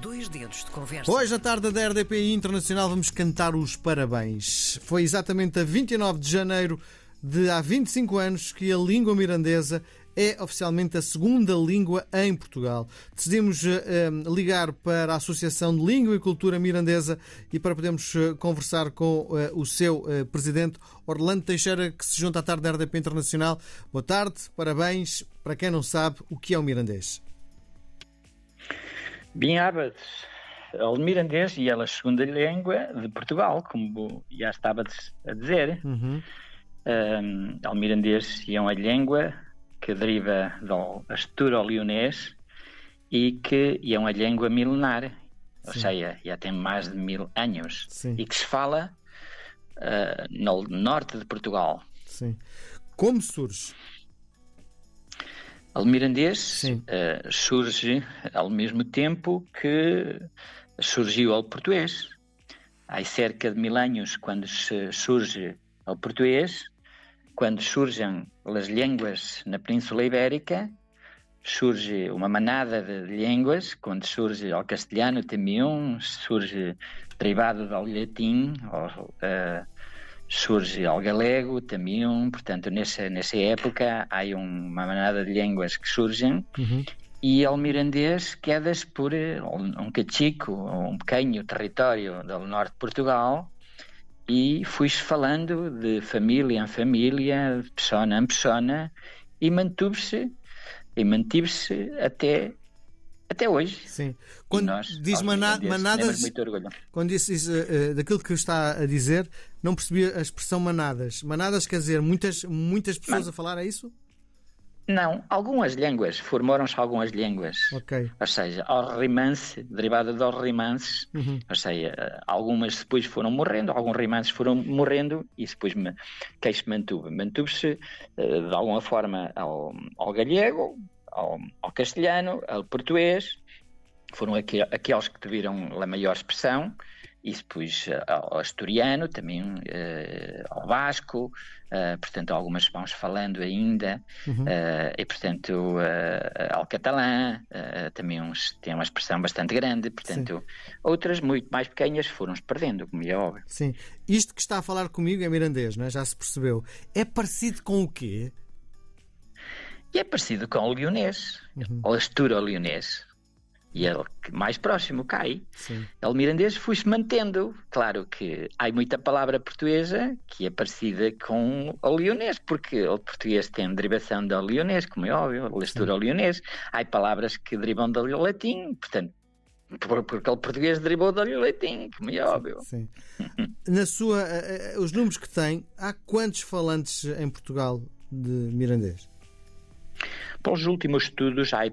Dois dedos de conversa. Hoje, à tarde da RDP Internacional, vamos cantar os parabéns. Foi exatamente a 29 de janeiro de há 25 anos que a língua mirandesa é oficialmente a segunda língua em Portugal. Decidimos uh, ligar para a Associação de Língua e Cultura Mirandesa e para podermos uh, conversar com uh, o seu presidente, Orlando Teixeira, que se junta à tarde da RDP Internacional. Boa tarde, parabéns. Para quem não sabe, o que é o mirandês? Bem, o mirandês e ela a segunda língua de Portugal, como já estava a dizer. Uhum. Um, o mirandês é uma língua que deriva do asturo-leonês e que é uma língua milenar, ou seja, já tem mais de mil anos Sim. e que se fala uh, no norte de Portugal. Sim. Como surge? O mirandês uh, surge ao mesmo tempo que surgiu o português. Há cerca de mil anos, quando surge o português, quando surgem as línguas na Península Ibérica, surge uma manada de línguas, quando surge o castelhano também, surge derivado do latim, uh, surge o galego também, portanto, nessa, nessa época há uma manada de línguas que surgem uhum. e o mirandês queda por um, um cachico, um pequeno território do norte de Portugal, e fui-se falando de família em família, de persona em persona, e mantive-se e mantive-se até até hoje. Sim. Quando nós, diz manada, manadas, muito orgulho. quando diz uh, daquilo que está a dizer, não percebi a expressão manadas. Manadas quer dizer muitas muitas pessoas Man... a falar, é isso? Não, algumas línguas, formaram-se algumas línguas. Ok. Ou seja, ao rimance, derivado dos rimances, uhum. ou seja, algumas depois foram morrendo, alguns rimances foram morrendo e depois me, quem se mantuve? Mantuve-se uh, de alguma forma ao, ao galego, ao, ao, castelhano, ao português, foram aqu aqueles que tiveram a maior expressão e depois uh, ao asturiano, também uh, ao basco, uh, portanto algumas vamos falando ainda, uhum. e portanto ao catalã, também uns, tem uma expressão bastante grande, portanto Sim. outras muito mais pequenas foram-se perdendo, como é óbvio. Sim, isto que está a falar comigo é mirandês, não é? já se percebeu. É parecido com o quê? E é parecido com o leonês, uhum. o asturo-leonês e ele mais próximo cai. Sim. Ele mirandês foi-se mantendo. Claro que há muita palavra portuguesa que é parecida com o leonês, porque o português tem derivação do leonês, como é óbvio, a leitura leonês. Há palavras que derivam do latim, portanto, porque o português derivou do latim, como é óbvio. Sim. Na sua, eh, eh, os números que tem, há quantos falantes em Portugal de mirandês? Para os últimos estudos, há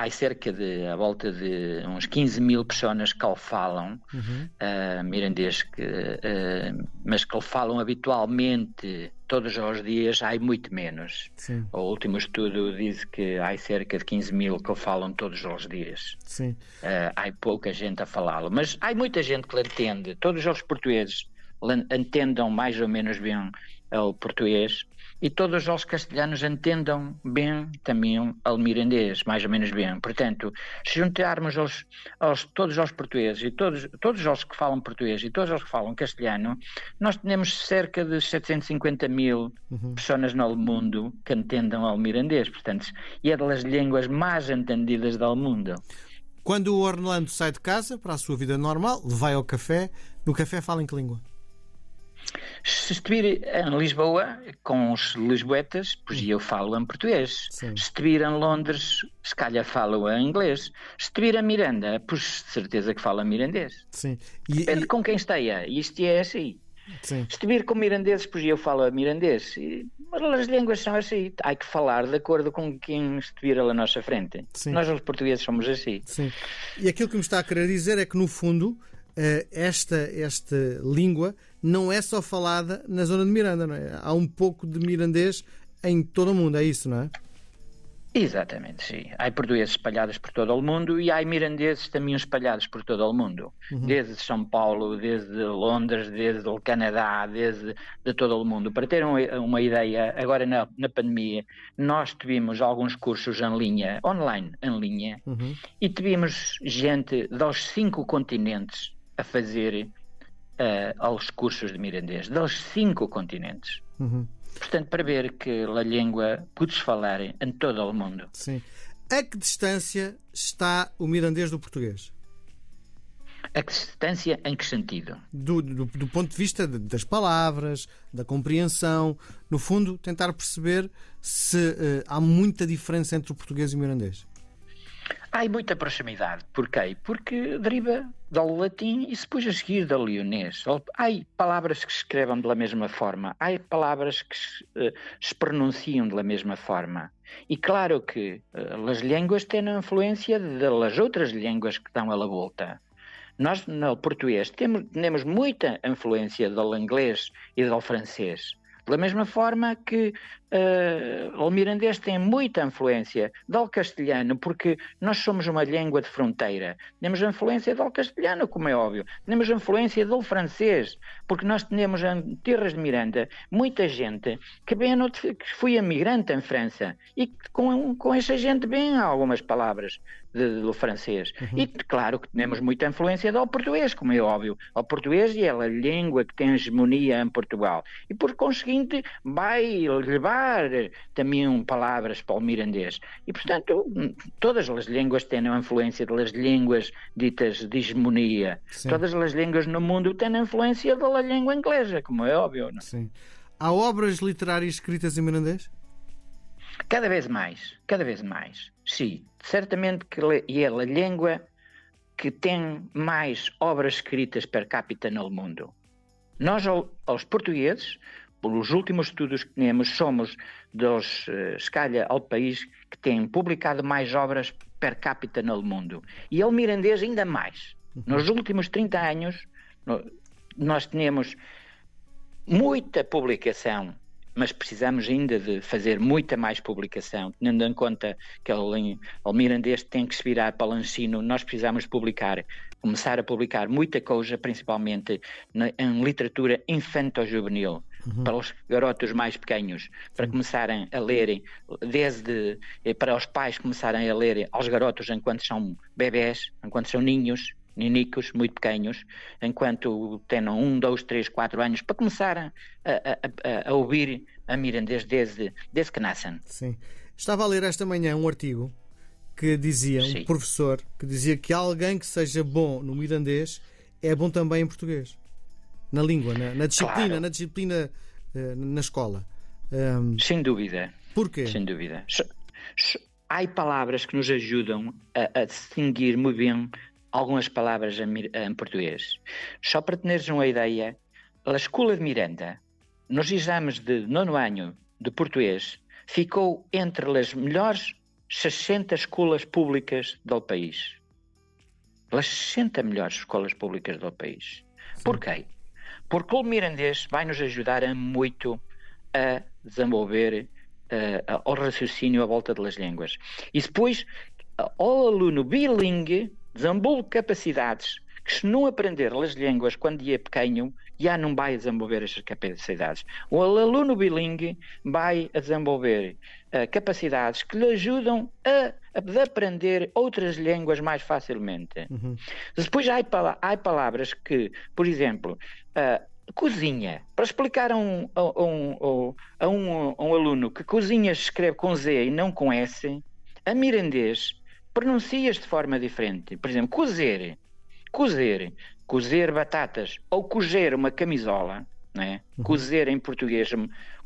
há cerca de a volta de uns 15 mil pessoas que o falam uhum. uh, mirandês, que, uh, mas que o falam habitualmente todos os dias, há muito menos. Sim. O último estudo diz que há cerca de 15 mil que o falam todos os dias. Sim. Uh, há pouca gente a falá-lo, mas há muita gente que o entende. Todos os portugueses entendam mais ou menos bem o português e todos os castelhanos entendam bem também o mirandês, mais ou menos bem. Portanto, se juntarmos aos, aos, todos os portugueses e todos, todos os que falam português e todos os que falam castelhano, nós temos cerca de 750 mil uhum. pessoas no mundo que entendam o mirandês. Portanto, e é das línguas mais entendidas do mundo. Quando o Orlando sai de casa para a sua vida normal, vai ao café, no café fala em que língua? Se estiver em Lisboa, com os lisboetas, pois eu falo em português. Sim. Se estiver em Londres, se calhar falo em inglês. Se estiver em Miranda, pois certeza que falo em mirandês. Sim. E, Depende e... com quem esteja. Isto é assim. Sim. Se estiver com mirandeses, pois eu falo mirandês. E, mas as línguas são assim. Há que falar de acordo com quem estiver à nossa frente. Sim. Nós, os portugueses, somos assim. Sim. E aquilo que me está a querer dizer é que, no fundo, esta, esta língua não é só falada na zona de Miranda, não é? Há um pouco de mirandês em todo o mundo, é isso, não é? Exatamente, sim. Há portugueses espalhados por todo o mundo e há mirandeses também espalhados por todo o mundo. Uhum. Desde São Paulo, desde Londres, desde o Canadá, desde de todo o mundo. Para terem uma, uma, ideia, agora na, na, pandemia, nós tivemos alguns cursos em linha, online, em linha, uhum. e tivemos gente dos cinco continentes a fazer uh, aos cursos de mirandês, dos cinco continentes. Uhum. Portanto, para ver que a língua podes falar em todo o mundo. Sim. A que distância está o mirandês do português? A que distância em que sentido? Do, do, do ponto de vista de, das palavras, da compreensão, no fundo, tentar perceber se uh, há muita diferença entre o português e o mirandês. Há muita proximidade. Porquê? Porque deriva do latim e se pôs a seguir do leonês. Há palavras que se escrevem da mesma forma, há palavras que se, uh, se pronunciam da mesma forma. E claro que uh, as línguas têm a influência das outras línguas que estão à volta. Nós, no português, temos, temos muita influência do inglês e do francês. Da mesma forma que uh, o mirandês tem muita influência do castelhano, porque nós somos uma língua de fronteira. Temos influência do castelhano, como é óbvio. Temos influência do francês, porque nós temos em Terras de Miranda muita gente que, bem, que foi imigrante em França e com, com essa gente vem algumas palavras de, do francês. Uhum. E claro que temos muita influência do português, como é óbvio. O português é a língua que tem hegemonia em Portugal. E por conseguinte vai levar também palavras para o mirandês. E portanto, todas as línguas têm a influência das línguas ditas de hegemonia. Sim. Todas as línguas no mundo têm a influência da língua inglesa, como é óbvio. Não? É? Sim. Há obras literárias escritas em mirandês? Cada vez mais, cada vez mais. Sim, certamente que é a língua que tem mais obras escritas per capita no mundo. Nós, aos portugueses, pelos últimos estudos que temos, somos dos, uh, se calhar, ao país que tem publicado mais obras per capita no mundo. E o mirandês ainda mais. Uhum. Nos últimos 30 anos, no, nós temos muita publicação mas precisamos ainda de fazer muita mais publicação, tendo em conta que o mirandês tem que se virar para o ensino, nós precisamos publicar, começar a publicar muita coisa, principalmente na, em literatura infanto-juvenil, uhum. para os garotos mais pequenos, para Sim. começarem a lerem, desde eh, para os pais começarem a lerem aos garotos enquanto são bebés, enquanto são ninhos, ninicos muito pequenos, enquanto tenham um, dois, três, quatro anos, para começar a, a, a, ouvir a mirandês desde, desde que nascem. Sim. Estava a ler esta manhã um artigo que dizia, Sim. um professor, que dizia que alguém que seja bom no mirandês é bom também em português. Na língua, na, na disciplina, claro. na disciplina uh, na escola. Um, Sem dúvida. Porquê? Sem dúvida. Há palavras que nos ajudam a, a distinguir muito bem algumas palavras em, em português. Só para teres uma ideia, a Escola de Miranda, nos exames de nono ano de português, ficou entre as melhores 60 escolas públicas do país. As 60 melhores escolas públicas do país. Sim. Porquê? Porque o mirandês vai nos ajudar a muito a desenvolver uh, o raciocínio à volta das línguas. E depois, o aluno bilingue desenvolve capacidades que se não aprender as línguas quando é pequeno, já não vai desenvolver essas capacidades. O aluno bilingue vai desenvolver uh, capacidades que lhe ajudam a, a aprender outras línguas mais facilmente. Uhum. Depois há, há, palavras que, por exemplo, uh, cozinha. Para explicar a um, a, um, a, um, a um aluno que cozinha se escreve com Z e não com S, a mirandês pronuncias de forma diferente. Por exemplo, cozer, cozer, cozer batatas ou cozer uma camisola, né? Uhum. cozer em português,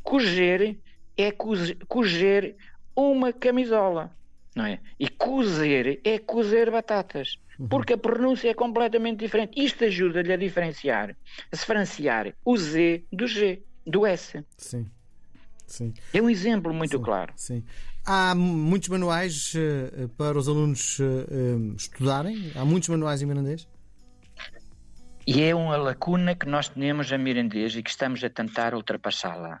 cozer é cozer uma camisola, não é? E cozer é cozer batatas, uhum. porque a pronúncia é completamente diferente. Isto ajuda-lhe a diferenciar, a diferenciar o Z do G, do S. Sim. Sim. É um exemplo muito sim, claro. Sim. Há muitos manuais uh, para os alunos uh, estudarem? Há muitos manuais em mirandês? E é uma lacuna que nós temos em mirandês e que estamos a tentar ultrapassá-la.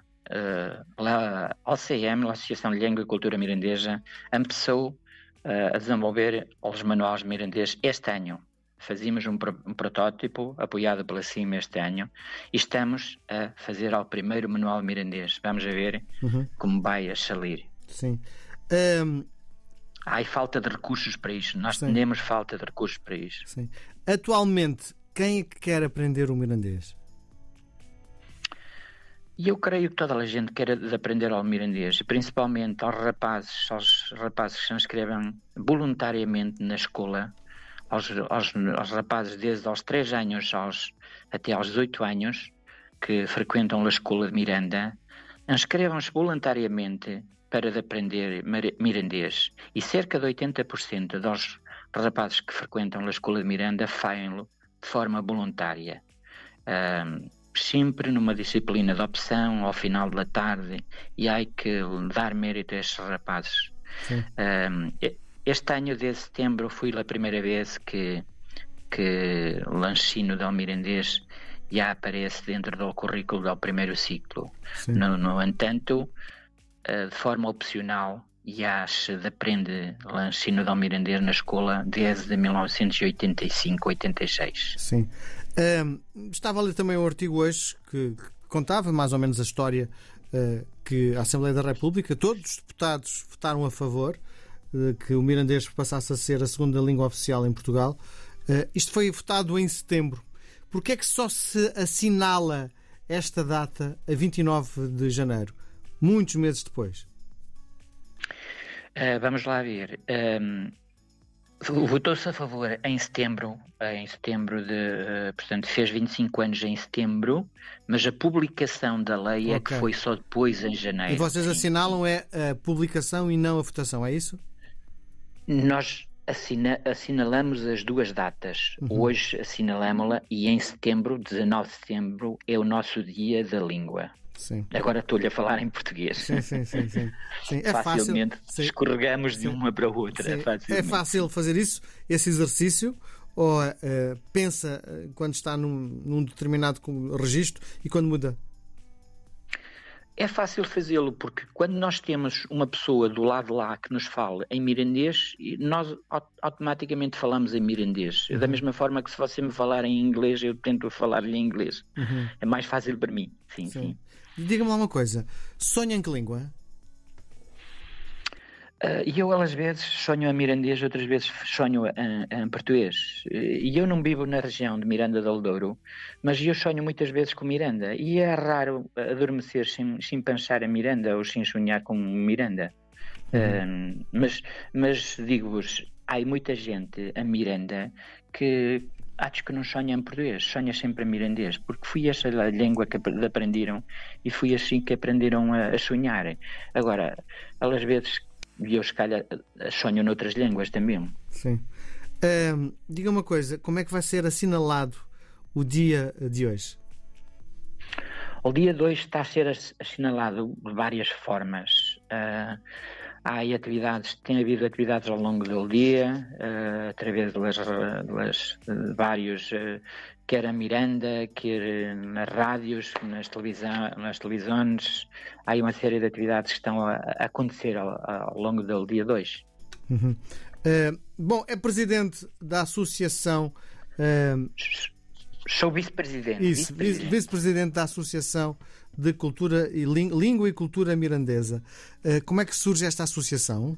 a OCM, a Associação de Língua e Cultura Mirandesa, começou uh, a desenvolver os manuais mirandês este ano. Fazíamos um, um, protótipo apoiado pela CIM este ano e estamos a fazer ao primeiro manual mirandês. Vamos ver uhum. como vai a salir. Sim. Um... Há falta de recursos para isso. Nós Sim. temos falta de recursos para isso. Sim. Atualmente, quem é que quer aprender o mirandês? E eu creio que toda a gente quer aprender ao mirandês, principalmente aos rapazes, aos rapazes que se inscrevem voluntariamente na escola, aos, aos, aos rapazes desde aos 3 anos aos, até aos 18 anos, que frequentam a escola de Miranda, inscrevam-se voluntariamente para aprender mirandês. E cerca de 80% dos rapazes que frequentam a escola de Miranda fazem-lo de forma voluntária. Um, sempre numa disciplina de opção ao final da tarde e há que dar mérito a estes rapazes. Um, este ano de setembro foi a primeira vez que que Lanchino de Almirandês já aparece dentro do currículo do primeiro ciclo. No, no entanto, eh, de forma opcional, já se aprende Lanchino de Almirandês na escola desde 1985-86. Sim. Um, estava a ler também um artigo hoje que, que contava mais ou menos a história uh, que a Assembleia da República, todos os deputados votaram a favor uh, que o mirandês passasse a ser a segunda língua oficial em Portugal. Uh, isto foi votado em setembro. Por que é que só se assinala esta data a 29 de janeiro, muitos meses depois? Vamos lá ver. Um Votou-se a favor em setembro, em setembro de, uh, portanto, fez 25 anos em setembro, mas a publicação da lei okay. é que foi só depois em janeiro. E vocês assinalam é a publicação e não a votação, é isso? Nós assina, assinalamos as duas datas. Uhum. Hoje assinalamos-la e em setembro, 19 de setembro, é o nosso dia da língua. Sim. Agora estou-lhe a falar em português. Sim, sim, sim. sim. sim. É Facilmente fácil, escorregamos de uma para outra. É fácil fazer isso, esse exercício? Ou uh, pensa uh, quando está num, num determinado registro e quando muda? É fácil fazê-lo porque quando nós temos uma pessoa do lado lá que nos fala em mirandês, nós automaticamente falamos em mirandês. Uhum. Da mesma forma que se você me falar em inglês, eu tento falar-lhe em inglês. Uhum. É mais fácil para mim. Sim, sim. sim. Diga-me lá uma coisa: sonha em que língua? E eu, às vezes, sonho em mirandês, outras vezes sonho em, português. E eu não vivo na região de Miranda del Douro, mas eu sonho muitas vezes com Miranda. E é raro adormecer sem, sem pensar em Miranda ou sem sonhar com Miranda. Uhum. Uh, mas mas digo-vos, há muita gente a Miranda que acho que não sonha em português, sonha sempre em mirandês, porque foi essa a língua que aprenderam e foi assim que aprenderam a, a sonhar. Agora, às vezes, eu se calhar sonho noutras línguas também. Sim. Um, diga uma coisa, como é que vai ser assinalado o dia de hoje? O dia de hoje está a ser assinalado de várias formas. Uh, Há atividades, tem havido atividades ao longo do dia, uh, através das, das vários, uh, quer a Miranda, quer nas rádios, nas, televisão, nas televisões. Há uma série de atividades que estão a, a acontecer ao, ao, longo do dia 2. Uhum. Uh, bom, é presidente da Associação. Sou vice-presidente. Isso, vice-presidente vice da Associação de Cultura e Língua e Cultura Mirandesa. Eh, como é que surge esta associação?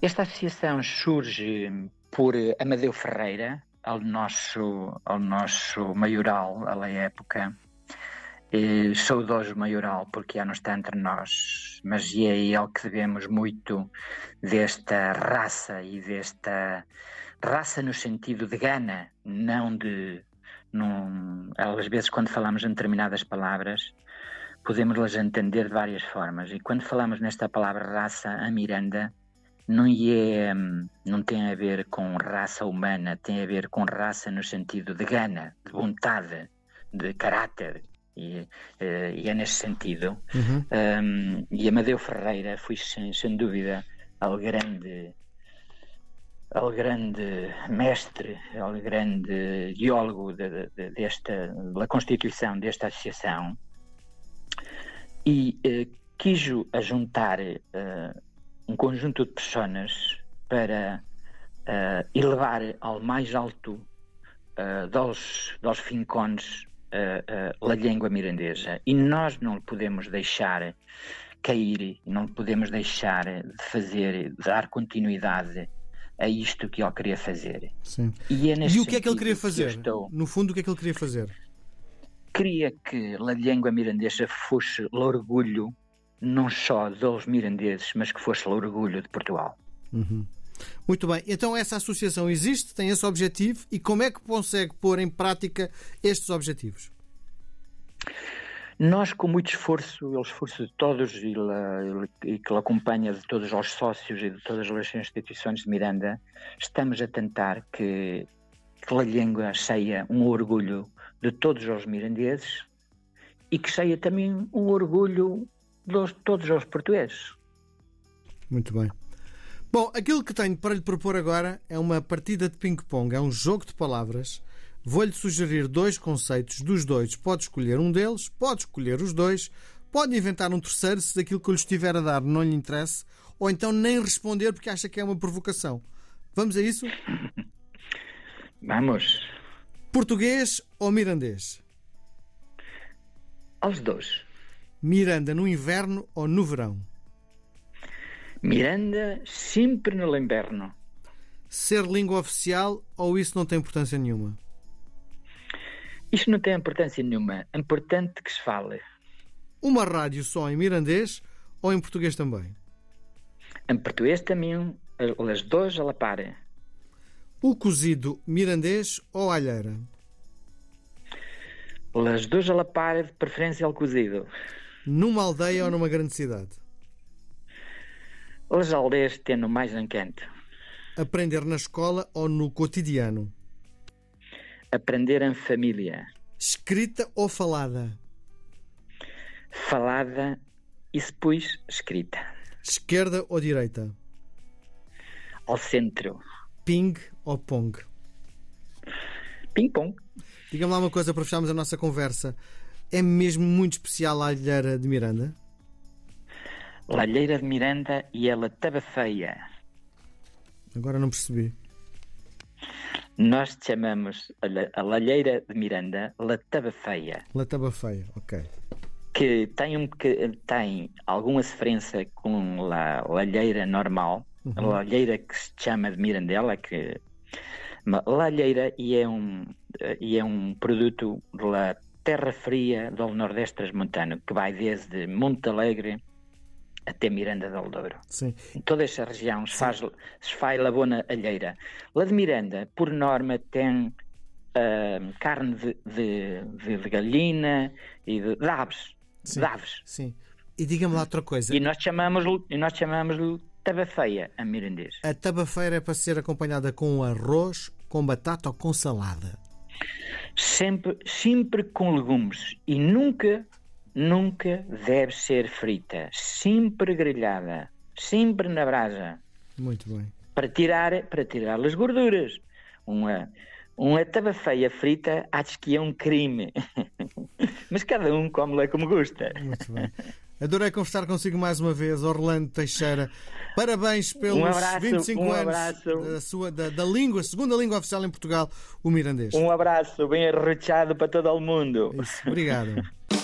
Esta associação surge por Amadeu Ferreira, ao nosso, ao nosso maioral à época. E saudoso maioral, porque já não está entre nós, mas é ele que devemos muito desta raça e desta raça no sentido de gana, não de num, às vezes quando falamos em determinadas palavras podemos-las entender de várias formas e quando falamos nesta palavra raça a Miranda não é não tem a ver com raça humana tem a ver com raça no sentido de gana de vontade de caráter e, eh, e é nesse sentido uhum. um, e Amadeu Ferreira foi sem, sem dúvida ao grande ao grande mestre, ao grande geólogo de, de, desta, da constituição desta associação, e uh, quis ajuntar uh, um conjunto de pessoas para uh, elevar ao mais alto uh, dos, dos fincones uh, a língua mirandesa. E nós não podemos deixar cair, não podemos deixar de fazer, de dar continuidade a isto que ele queria fazer. Sim. E, é e o que é que ele queria fazer? Que estou... No fundo, o que é que ele queria fazer? Queria que a língua mirandesa fosse o orgulho não só dos mirandeses, mas que fosse o orgulho de Portugal. Uhum. Muito bem, então essa associação existe, tem esse objetivo e como é que consegue pôr em prática estes objetivos? Nós, com muito esforço, o esforço de todos e, la, e que acompanha de todos os sócios e de todas as instituições de Miranda, estamos a tentar que, que a língua seja um orgulho de todos os mirandeses e que seja também um orgulho de todos os portugueses. Muito bem. Bom, aquilo que tenho para lhe propor agora é uma partida de ping-pong, é um jogo de palavras. Vou-lhe sugerir dois conceitos dos dois. Pode escolher um deles, pode escolher os dois, pode inventar um terceiro se daquilo que eu lhe estiver a dar não lhe interessa, ou então nem responder porque acha que é uma provocação. Vamos a isso? Vamos. Português ou mirandês? Aos dois. Miranda no inverno ou no verão? Miranda sempre no inverno. Ser língua oficial ou isso não tem importância nenhuma? Isto não tem importância nenhuma. É importante que se fale. Uma rádio só em mirandês ou em português também? Em português também, as duas a la par. O cozido mirandês ou alheira? As duas a la par, de preferência ao cozido. Numa aldeia ou numa grande cidade? As aldeias têm mais encanto. Aprender na escola ou no cotidiano? Aprender em família. Escrita ou falada? Falada e depois escrita. Esquerda ou direita? Ao centro. Ping ou pong? Ping-pong. Diga-me lá uma coisa para fecharmos a nossa conversa. É mesmo muito especial a Alheira de Miranda? Lalheira de Miranda e ela estava feia. Agora não percebi. Nós chamamos a Lalheira de Miranda Lataba Feia. Lataba Feia, ok. Que tem, um, que tem alguma diferença com a lalheira normal, uhum. a lalheira que se chama de Mirandela, que lalheira e é um, e é um produto da terra fria do Nordeste Transmontano, que vai desde Monte Alegre até Miranda del Douro. Sim. Em toda essa região se faz, se faz labona alheira. Lá de Miranda, por norma, tem uh, carne de, de, de, galina e de, de aves. Sim. De aves. Sim. E diga-me lá outra coisa. E nós chamamos e nós chamamos tabafeia a mirandês. A tabafeira é para ser acompanhada com arroz, com batata ou com salada? Sempre, sempre com legumes e nunca nunca deve ser frita, sempre grelhada, sempre na brasa. Muito bem. Para tirar, para tirar as gorduras. Uma, uma tabafeia frita acho que é um crime. Mas cada um come-la como gosta. Muito bem. Adorei conversar consigo mais uma vez, Orlando Teixeira. Parabéns pelos um abraço, 25 um anos da, sua, da, da, língua, segunda língua oficial em Portugal, o mirandês. Um abraço bem arrochado para todo o mundo. Isso, obrigado.